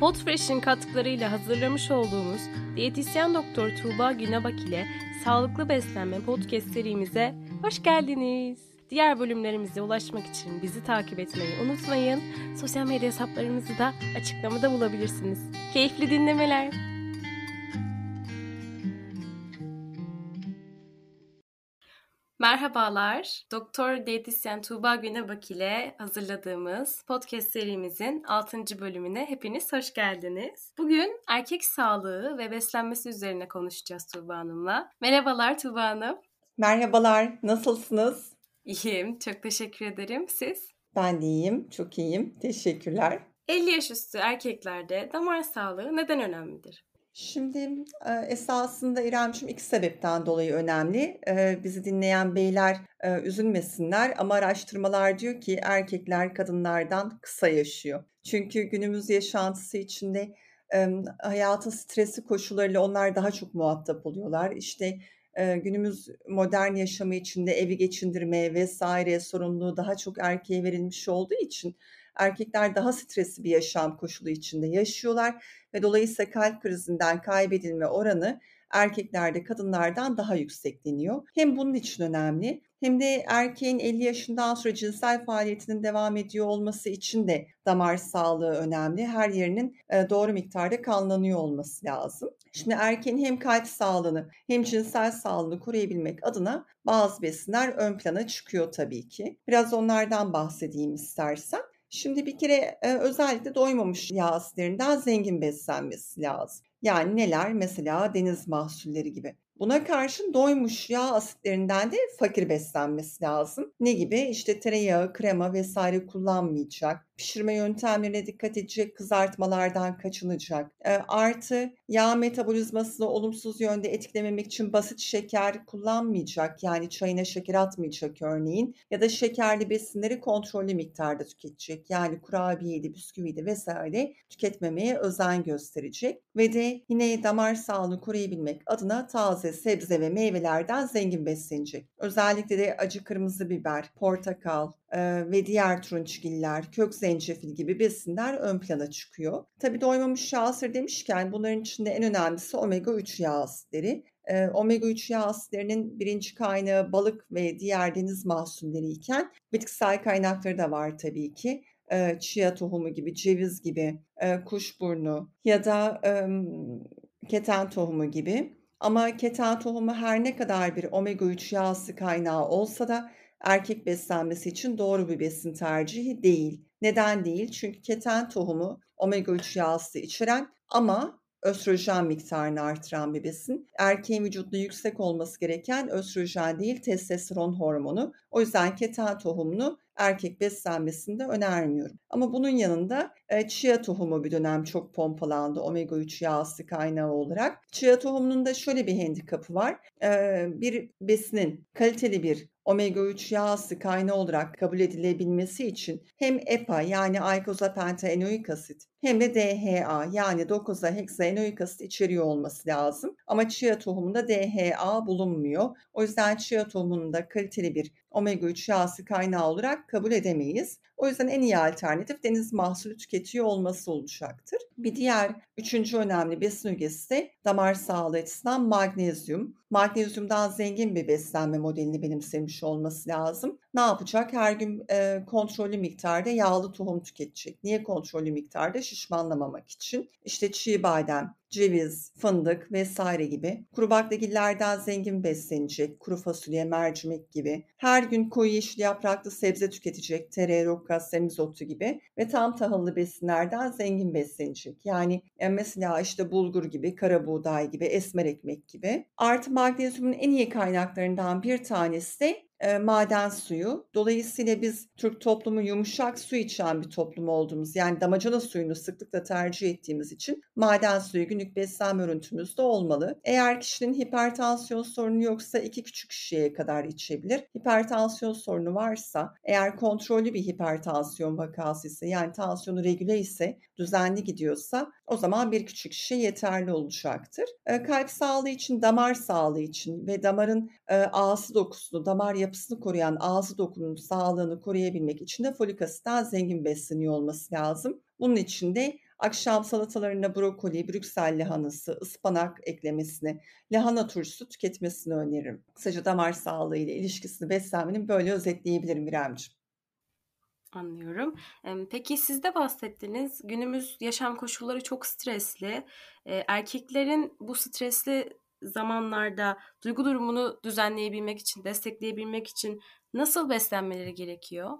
Podfresh'in katkılarıyla hazırlamış olduğumuz diyetisyen doktor Tuğba Günebak ile Sağlıklı Beslenme podcast serimize hoş geldiniz. Diğer bölümlerimize ulaşmak için bizi takip etmeyi unutmayın. Sosyal medya hesaplarımızı da açıklamada bulabilirsiniz. Keyifli dinlemeler. Merhabalar. Doktor diyetisyen Tuğba Günebak ile hazırladığımız podcast serimizin 6. bölümüne hepiniz hoş geldiniz. Bugün erkek sağlığı ve beslenmesi üzerine konuşacağız Tuğba Hanım'la. Merhabalar Tuğba Hanım. Merhabalar. Nasılsınız? İyiyim. Çok teşekkür ederim. Siz? Ben de iyiyim. Çok iyiyim. Teşekkürler. 50 yaş üstü erkeklerde damar sağlığı neden önemlidir? Şimdi esasında İremciğim iki sebepten dolayı önemli. Bizi dinleyen beyler üzülmesinler ama araştırmalar diyor ki erkekler kadınlardan kısa yaşıyor. Çünkü günümüz yaşantısı içinde hayatın stresi koşullarıyla onlar daha çok muhatap oluyorlar. İşte günümüz modern yaşamı içinde evi geçindirme vesaire sorumluluğu daha çok erkeğe verilmiş olduğu için erkekler daha stresli bir yaşam koşulu içinde yaşıyorlar ve dolayısıyla kalp krizinden kaybedilme oranı erkeklerde kadınlardan daha yüksekleniyor. Hem bunun için önemli hem de erkeğin 50 yaşından sonra cinsel faaliyetinin devam ediyor olması için de damar sağlığı önemli. Her yerinin doğru miktarda kanlanıyor olması lazım. Şimdi erkeğin hem kalp sağlığını hem cinsel sağlığını koruyabilmek adına bazı besinler ön plana çıkıyor tabii ki. Biraz onlardan bahsedeyim istersen. Şimdi bir kere e, özellikle doymamış yağ asitlerinden zengin beslenmesi lazım. Yani neler? Mesela deniz mahsulleri gibi. Buna karşın doymuş yağ asitlerinden de fakir beslenmesi lazım. Ne gibi? İşte tereyağı, krema vesaire kullanmayacak. Pişirme yöntemlerine dikkat edecek, kızartmalardan kaçınacak. E, artı yağ metabolizmasını olumsuz yönde etkilememek için basit şeker kullanmayacak. Yani çayına şeker atmayacak örneğin. Ya da şekerli besinleri kontrollü miktarda tüketecek. Yani kurabiyeydi, bisküviydi vesaire tüketmemeye özen gösterecek. Ve de yine damar sağlığını koruyabilmek adına taze sebze ve meyvelerden zengin beslenecek. Özellikle de acı kırmızı biber, portakal, ve diğer turunçgiller, kök zencefil gibi besinler ön plana çıkıyor. Tabii doymamış yağ asır demişken bunların içinde en önemlisi omega 3 yağ asitleri. Omega 3 yağ asitlerinin birinci kaynağı balık ve diğer deniz mahsulleri iken bitkisel kaynakları da var tabii ki. Chia tohumu gibi, ceviz gibi, kuşburnu ya da keten tohumu gibi. Ama keten tohumu her ne kadar bir omega 3 yağ asit kaynağı olsa da erkek beslenmesi için doğru bir besin tercihi değil. Neden değil? Çünkü keten tohumu omega 3 yağ içeren ama östrojen miktarını artıran bir besin. Erkeğin vücudunda yüksek olması gereken östrojen değil testosteron hormonu. O yüzden keten tohumunu erkek beslenmesinde önermiyorum. Ama bunun yanında e, chia tohumu bir dönem çok pompalandı omega 3 yağ kaynağı olarak. Chia tohumunun da şöyle bir handikapı var. E, bir besinin kaliteli bir omega 3 yağ asidi kaynağı olarak kabul edilebilmesi için hem EPA yani aykoza pentaenoik asit hem de DHA yani 9'a heksaenoik asit içeriyor olması lazım. Ama chia tohumunda DHA bulunmuyor. O yüzden chia tohumunda kaliteli bir omega 3 yağ asidi kaynağı olarak kabul edemeyiz. O yüzden en iyi alternatif deniz mahsulü tüketiyor olması olacaktır. Bir diğer üçüncü önemli besin ögesi de damar sağlığı açısından magnezyum. Magnezyumdan zengin bir beslenme modelini benimsemiş olması lazım. Ne yapacak? Her gün e, kontrollü miktarda yağlı tohum tüketecek. Niye kontrollü miktarda? Şişmanlamamak için. İşte çiğ badem, ceviz, fındık vesaire gibi. Kuru baklagillerden zengin beslenecek, kuru fasulye, mercimek gibi. Her gün koyu yeşil yapraklı sebze tüketecek, tere, rokka, semizotu gibi. Ve tam tahıllı besinlerden zengin beslenecek. Yani e, mesela işte bulgur gibi, kara buğday gibi, esmer ekmek gibi. Artı magnezyumun en iyi kaynaklarından bir tanesi de e, maden suyu. Dolayısıyla biz Türk toplumu yumuşak su içen bir toplum olduğumuz yani damacana suyunu sıklıkla tercih ettiğimiz için maden suyu günlük beslenme örüntümüzde olmalı. Eğer kişinin hipertansiyon sorunu yoksa iki küçük şişeye kadar içebilir. Hipertansiyon sorunu varsa eğer kontrollü bir hipertansiyon vakası ise yani tansiyonu regüle ise düzenli gidiyorsa o zaman bir küçük şişe yeterli olacaktır. E, kalp sağlığı için, damar sağlığı için ve damarın e, ağası dokusunu, damar yapısını koruyan ağzı dokunun sağlığını koruyabilmek için de folik asitten zengin besleniyor olması lazım. Bunun için de Akşam salatalarına brokoli, Brüksel lahanası, ıspanak eklemesini, lahana turşusu tüketmesini öneririm. Kısaca damar sağlığı ile ilişkisini beslenmenin böyle özetleyebilirim İremciğim. Anlıyorum. Peki siz de bahsettiniz. Günümüz yaşam koşulları çok stresli. Erkeklerin bu stresli zamanlarda duygu durumunu düzenleyebilmek için, destekleyebilmek için nasıl beslenmeleri gerekiyor?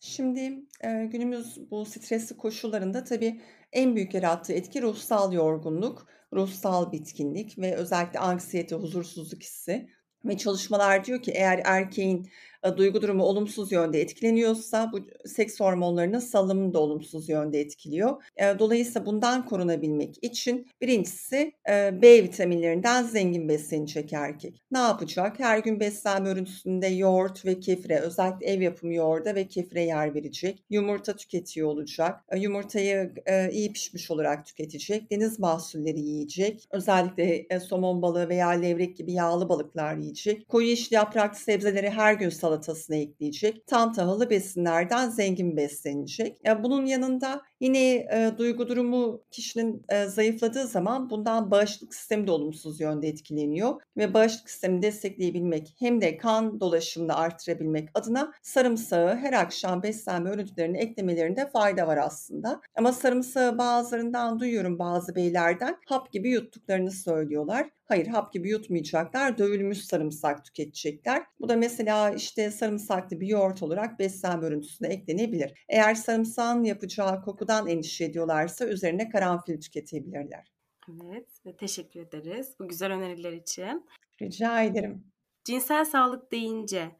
Şimdi e, günümüz bu stresli koşullarında tabii en büyük yarattığı etki ruhsal yorgunluk, ruhsal bitkinlik ve özellikle anksiyete, huzursuzluk hissi. Ve çalışmalar diyor ki eğer erkeğin duygu durumu olumsuz yönde etkileniyorsa bu seks hormonlarının salımını da olumsuz yönde etkiliyor. E, dolayısıyla bundan korunabilmek için birincisi e, B vitaminlerinden zengin beslenecek erkek. Ne yapacak? Her gün beslenme örüntüsünde yoğurt ve kefire özellikle ev yapımı yoğurda ve kefire yer verecek. Yumurta tüketiyor olacak. Yumurtayı iyi pişmiş olarak tüketecek. Deniz mahsulleri yiyecek. Özellikle somon balığı veya levrek gibi yağlı balıklar yiyecek. Koyu yeşil yapraklı sebzeleri her gün salatasına ekleyecek. Tam tahıllı besinlerden zengin beslenecek. Ya bunun yanında yine e, duygu durumu kişinin e, zayıfladığı zaman bundan bağışıklık sistemi de olumsuz yönde etkileniyor ve bağışıklık sistemini destekleyebilmek hem de kan dolaşımını artırabilmek adına sarımsağı her akşam beslenme öğütlerine eklemelerinde fayda var aslında. Ama sarımsağı bazılarından duyuyorum bazı beylerden hap gibi yuttuklarını söylüyorlar. Hayır hap gibi yutmayacaklar. Dövülmüş sarımsak tüketecekler. Bu da mesela işte sarımsaklı bir yoğurt olarak beslenme örüntüsüne eklenebilir. Eğer sarımsağın yapacağı kokudan endişe ediyorlarsa üzerine karanfil tüketebilirler. Evet ve teşekkür ederiz bu güzel öneriler için. Rica ederim. Cinsel sağlık deyince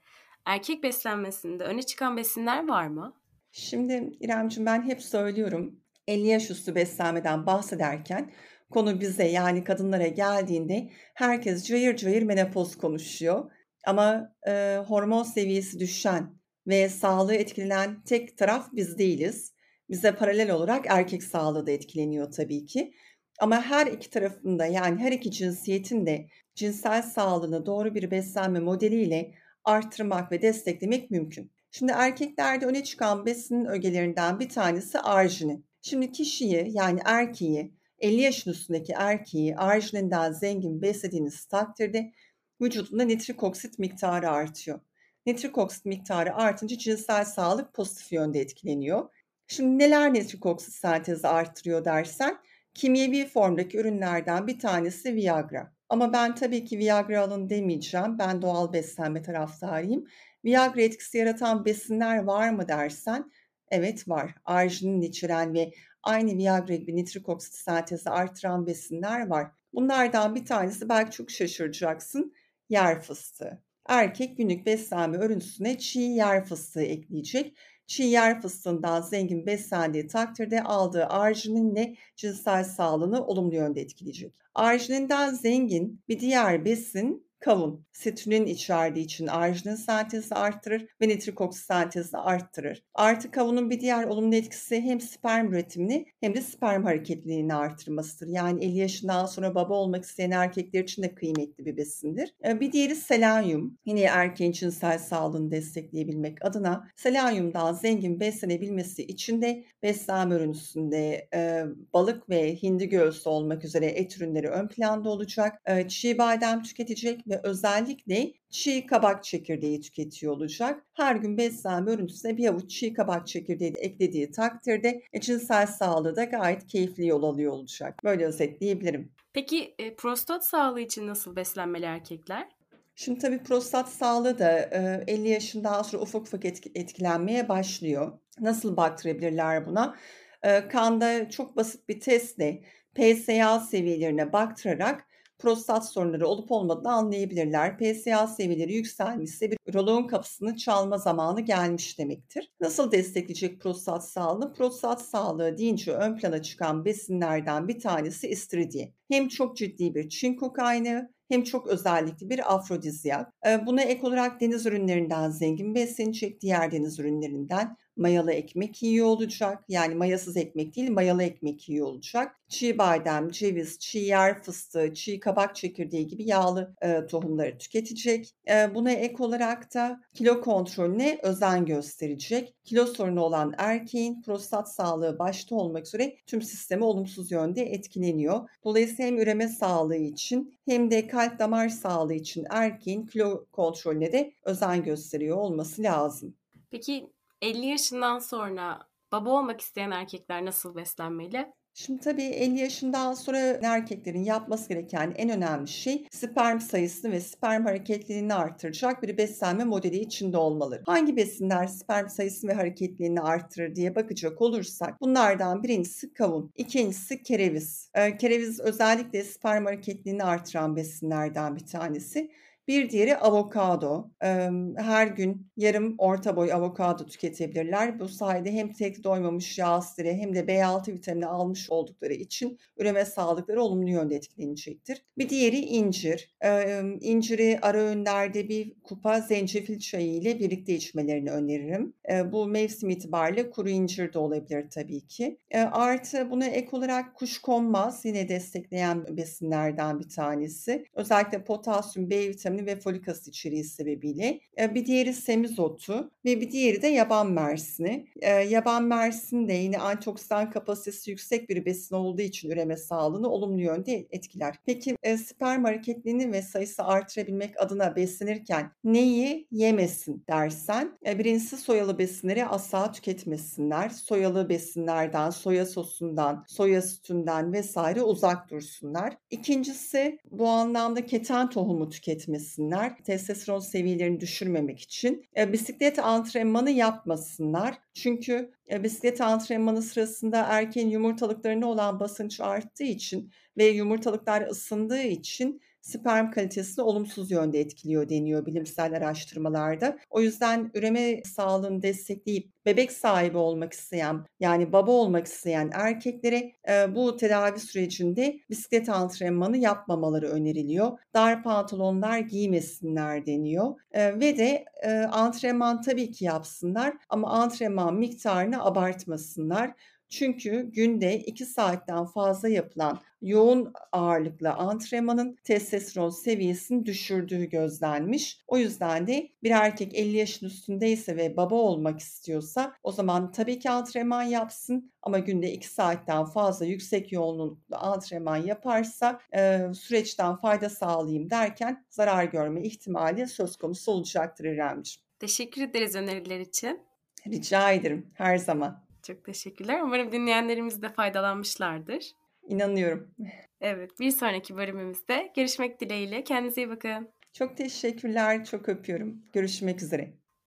erkek beslenmesinde öne çıkan besinler var mı? Şimdi İremciğim ben hep söylüyorum 50 yaş üstü beslenmeden bahsederken konu bize yani kadınlara geldiğinde herkes cayır cayır menopoz konuşuyor. Ama e, hormon seviyesi düşen ve sağlığı etkilenen tek taraf biz değiliz. Bize paralel olarak erkek sağlığı da etkileniyor tabii ki. Ama her iki tarafında yani her iki cinsiyetin de cinsel sağlığını doğru bir beslenme modeliyle arttırmak ve desteklemek mümkün. Şimdi erkeklerde öne çıkan besinin ögelerinden bir tanesi arginin. Şimdi kişiyi yani erkeği 50 yaşın üstündeki erkeği argininden zengin beslediğiniz takdirde vücudunda nitrik oksit miktarı artıyor. Nitrik oksit miktarı artınca cinsel sağlık pozitif yönde etkileniyor. Şimdi neler nitrik oksit sentezi arttırıyor dersen kimyevi formdaki ürünlerden bir tanesi Viagra. Ama ben tabii ki Viagra alın demeyeceğim. Ben doğal beslenme taraftarıyım. Viagra etkisi yaratan besinler var mı dersen evet var. Arginin içeren ve aynı Viagra gibi nitrik oksit sentezi artıran besinler var. Bunlardan bir tanesi belki çok şaşıracaksın yer fıstığı. Erkek günlük beslenme örüntüsüne çiğ yer fıstığı ekleyecek. Çiğ yer fıstığından zengin beslendiği takdirde aldığı argininle cinsel sağlığını olumlu yönde etkileyecek. Argininden zengin bir diğer besin Kavun, sitrunin içerdiği için arginin sentezini arttırır ve nitrik oksit sentezini arttırır. Artı kavunun bir diğer olumlu etkisi hem sperm üretimini hem de sperm hareketliliğini arttırmasıdır. Yani 50 yaşından sonra baba olmak isteyen erkekler için de kıymetli bir besindir. Ee, bir diğeri selanyum. Yine erkeğin cinsel sağlığını destekleyebilmek adına selanyumdan zengin beslenebilmesi için de beslenme ürünüsünde e, balık ve hindi göğsü olmak üzere et ürünleri ön planda olacak. E, çiğ badem tüketecek ve özellikle çiğ kabak çekirdeği tüketiyor olacak. Her gün beslenme örüntüsüne bir avuç çiğ kabak çekirdeği eklediği takdirde cinsel sağlığı da gayet keyifli yol alıyor olacak. Böyle özetleyebilirim. Peki e, prostat sağlığı için nasıl beslenmeli erkekler? Şimdi tabii prostat sağlığı da 50 yaşından sonra ufak ufak etkilenmeye başlıyor. Nasıl baktırabilirler buna? Kanda çok basit bir testle PSA seviyelerine baktırarak prostat sorunları olup olmadığını anlayabilirler. PSA seviyeleri yükselmişse bir uroloğun kapısını çalma zamanı gelmiş demektir. Nasıl destekleyecek prostat sağlığını? Prostat sağlığı deyince ön plana çıkan besinlerden bir tanesi istiridye. Hem çok ciddi bir çinko kaynağı hem çok özellikli bir afrodizyak. Buna ek olarak deniz ürünlerinden zengin beslenecek, diğer deniz ürünlerinden mayalı ekmek yiyor olacak. Yani mayasız ekmek değil, mayalı ekmek yiyor olacak. Çiğ badem, ceviz, çiğ yer fıstığı, çiğ kabak çekirdeği gibi yağlı e, tohumları tüketecek. E, buna ek olarak da kilo kontrolüne özen gösterecek. Kilo sorunu olan erkeğin prostat sağlığı başta olmak üzere tüm sistemi olumsuz yönde etkileniyor. Dolayısıyla hem üreme sağlığı için hem de kalp damar sağlığı için erkeğin kilo kontrolüne de özen gösteriyor olması lazım. Peki 50 yaşından sonra baba olmak isteyen erkekler nasıl beslenmeli? Şimdi tabii 50 yaşından sonra erkeklerin yapması gereken en önemli şey sperm sayısını ve sperm hareketliliğini artıracak bir beslenme modeli içinde olmaları. Hangi besinler sperm sayısını ve hareketliliğini artırır diye bakacak olursak bunlardan birincisi kavun, ikincisi kereviz. Ee, kereviz özellikle sperm hareketliliğini artıran besinlerden bir tanesi. Bir diğeri avokado. Her gün yarım orta boy avokado tüketebilirler. Bu sayede hem tek doymamış yağ asitleri hem de B6 vitamini almış oldukları için üreme sağlıkları olumlu yönde etkilenecektir. Bir diğeri incir. İnciri ara öğünlerde bir kupa zencefil çayı ile birlikte içmelerini öneririm. Bu mevsim itibariyle kuru incir de olabilir tabii ki. Artı buna ek olarak kuşkonmaz yine destekleyen besinlerden bir tanesi. Özellikle potasyum, B vitamini vitamini ve folik asit içeriği sebebiyle. Bir diğeri semizotu ve bir diğeri de yaban mersini. Yaban mersini de yine antioksidan kapasitesi yüksek bir besin olduğu için üreme sağlığını olumlu yönde etkiler. Peki sperm hareketliliğini ve sayısı artırabilmek adına beslenirken neyi yemesin dersen birincisi soyalı besinleri asla tüketmesinler. Soyalı besinlerden, soya sosundan, soya sütünden vesaire uzak dursunlar. İkincisi bu anlamda keten tohumu tüketmesi etmesinler. Testosteron seviyelerini düşürmemek için. E, bisiklet antrenmanı yapmasınlar. Çünkü e, bisiklet antrenmanı sırasında erkeğin yumurtalıklarına olan basınç arttığı için ve yumurtalıklar ısındığı için sperm kalitesini olumsuz yönde etkiliyor deniyor bilimsel araştırmalarda. O yüzden üreme sağlığını destekleyip bebek sahibi olmak isteyen yani baba olmak isteyen erkeklere e, bu tedavi sürecinde bisiklet antrenmanı yapmamaları öneriliyor. Dar pantolonlar giymesinler deniyor e, ve de e, antrenman tabii ki yapsınlar ama antrenman miktarını abartmasınlar. Çünkü günde 2 saatten fazla yapılan yoğun ağırlıklı antrenmanın testosteron seviyesini düşürdüğü gözlenmiş. O yüzden de bir erkek 50 yaşın üstündeyse ve baba olmak istiyorsa o zaman tabii ki antrenman yapsın ama günde 2 saatten fazla yüksek yoğunluklu antrenman yaparsa e, süreçten fayda sağlayayım derken zarar görme ihtimali söz konusu olacaktır İremciğim. Teşekkür ederiz öneriler için. Rica ederim her zaman. Çok teşekkürler. Umarım dinleyenlerimiz de faydalanmışlardır. İnanıyorum. Evet, bir sonraki bölümümüzde görüşmek dileğiyle. Kendinize iyi bakın. Çok teşekkürler, çok öpüyorum. Görüşmek üzere.